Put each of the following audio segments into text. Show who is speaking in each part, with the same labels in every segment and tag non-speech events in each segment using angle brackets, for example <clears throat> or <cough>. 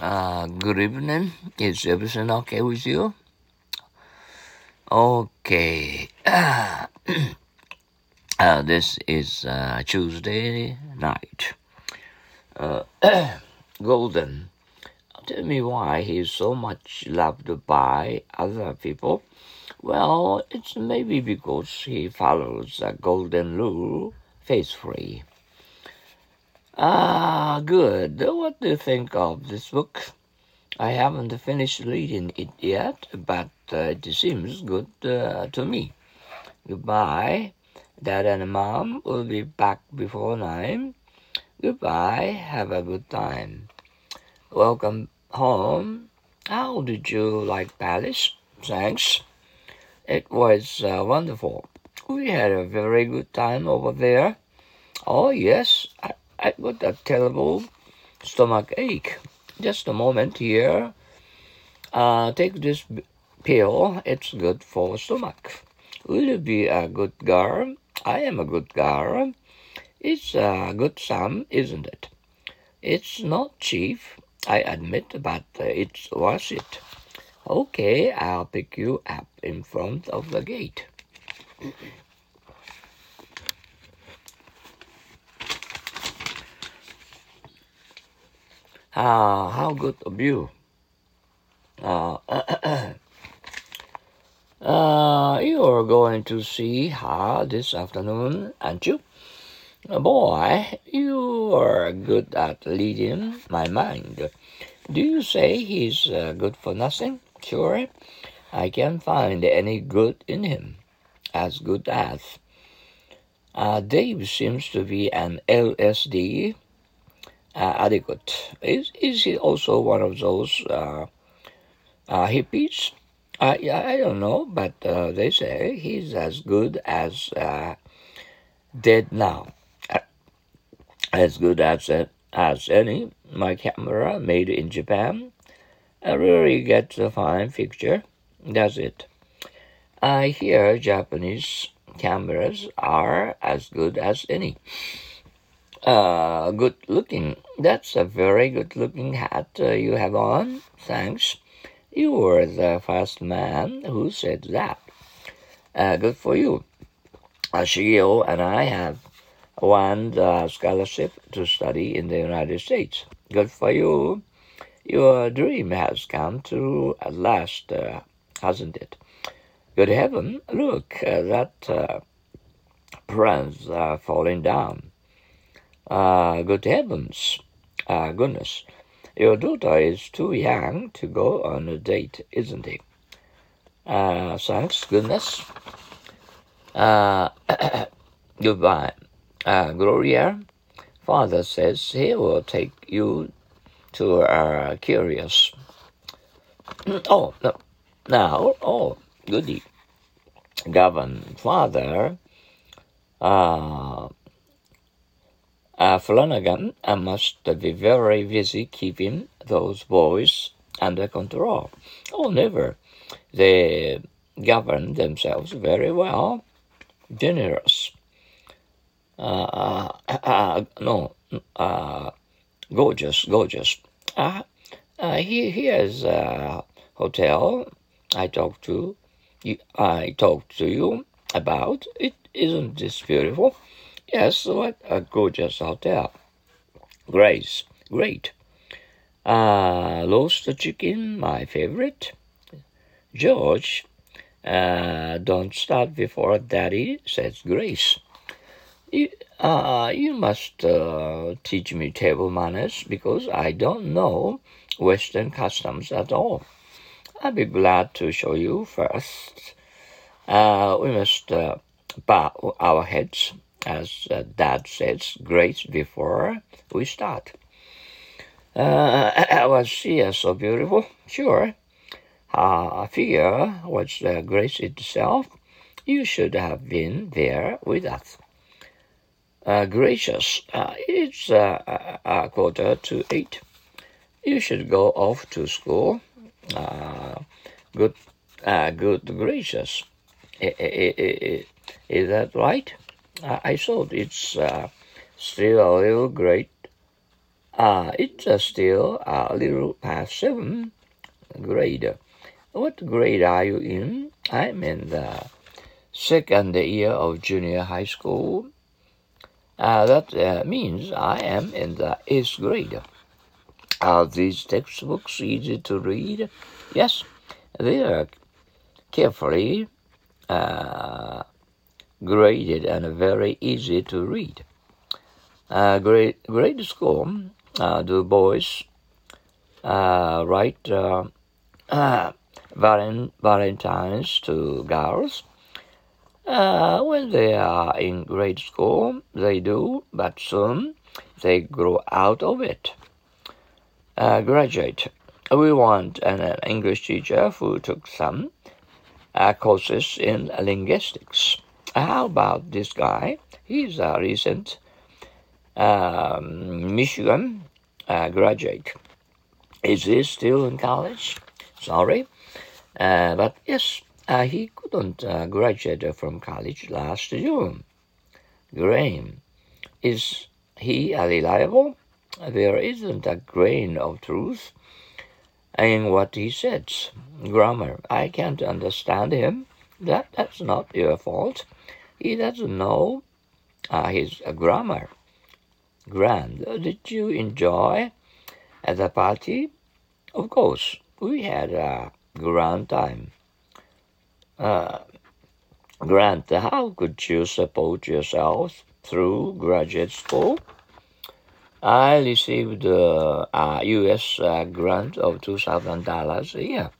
Speaker 1: Uh, good evening. Is everything okay with you? Okay. Uh, this is uh, Tuesday night. Uh, <clears throat> Golden. Tell me why he's so much loved by other people. Well, it's maybe because he follows the golden rule faithfully. Ah, good. What do you think of this book? I haven't finished reading it yet, but uh, it seems good uh, to me. Goodbye. Dad and Mom will be back before nine. Goodbye. Have a good time. Welcome home. How did you like Paris? Thanks. It was uh, wonderful. We had a very good time over there. Oh, yes. I, I got a terrible stomach ache. Just a moment here. Uh, take this pill. It's good for stomach. Will you be a good girl? I am a good girl. It's a good sum, isn't it? It's not cheap, I admit, but it's worth it. Okay, I'll pick you up in front of the gate. Ah, how good of you. Uh, uh, <clears throat> you're going to see her this afternoon, aren't you? Boy, you are good at leading my mind. Do you say he's uh, good for nothing? Sure. I can't find any good in him. As good as. Uh, Dave seems to be an LSD uh, adequate. Is, is he also one of those uh, uh, hippies? Uh, yeah, I don't know, but uh, they say he's as good as uh, dead now. Uh, as good as as any. My camera made in Japan. I really get a fine picture. That's it. I hear Japanese cameras are as good as any. Uh, good looking. That's a very good looking hat uh, you have on. Thanks. You were the first man who said that. Uh, good for you. Uh, and I have won the scholarship to study in the United States. Good for you. Your dream has come true at last, uh, hasn't it? Good heaven, look, uh, that uh, prince uh, falling down. Uh, good heavens, uh, goodness. Your daughter is too young to go on a date, isn't he? Uh, thanks, goodness. Uh, <coughs> goodbye. Uh, Gloria, father says he will take you to uh, Curious. <coughs> oh, no. Now, oh, goody. Gavin, father, uh, uh, Flanagan must be very busy keeping those boys under control. Oh, never. They govern themselves very well. Generous. Uh, uh, uh no, uh, gorgeous, gorgeous. Uh, uh, he, here's a hotel I talked to I talked to you about. It isn't this beautiful? Yes, what a gorgeous hotel. Grace, great. Uh, roast chicken, my favorite. George, uh, don't start before daddy, says Grace. You, uh, you must uh, teach me table manners because I don't know Western customs at all. I'll be glad to show you first. Uh, we must uh, bow our heads as uh, Dad says, grace before we start. Uh, <clears throat> was she uh, so beautiful? Sure. Her figure was uh, grace itself. You should have been there with us. Uh, gracious, uh, it's uh, a quarter to eight. You should go off to school. Uh, good, good gracious. Is that right? I thought it's uh, still a little great, uh, it's uh, still a little past seven grade. What grade are you in? I'm in the second year of junior high school. Uh, that uh, means I am in the eighth grade. Are these textbooks easy to read? Yes, they are carefully uh, graded and very easy to read. Uh, grade, grade school, uh, do boys uh, write uh, uh, Valentines to girls? Uh, when they are in grade school, they do, but soon they grow out of it. Uh, graduate. We want an, an English teacher who took some courses in linguistics. How about this guy? He's a recent um, Michigan uh, graduate. Is he still in college? Sorry. Uh, but yes, uh, he couldn't uh, graduate from college last June. Graham, is he reliable? There isn't a grain of truth in what he says. Grammar, I can't understand him. That that's not your fault. He doesn't know uh, his grammar. Grand, did you enjoy at the party? Of course, we had a grand time. Uh, Grant, how could you support yourself through graduate school? I received uh, a U.S. Uh, grant of $2,000 a year.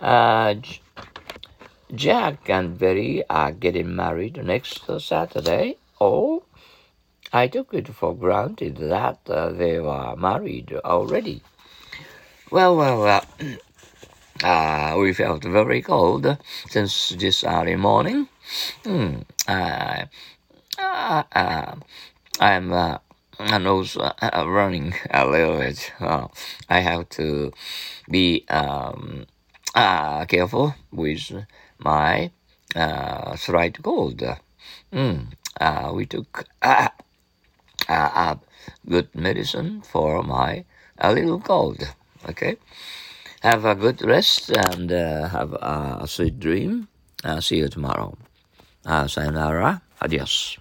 Speaker 1: Uh, Jack and Betty are getting married next Saturday. Oh, I took it for granted that uh, they were married already. Well, well, well. <clears throat> Uh, we felt very cold since this early morning. Hmm. Uh, uh, uh I'm uh, nose uh, running <laughs> a little bit. Uh, I have to be um, uh, careful with my uh, cold. Mm. Uh, we took <coughs> uh, uh, good medicine for my a little cold. Okay. Have a good rest and uh, have a sweet dream. Uh, see you tomorrow. Uh, sayonara. Adios.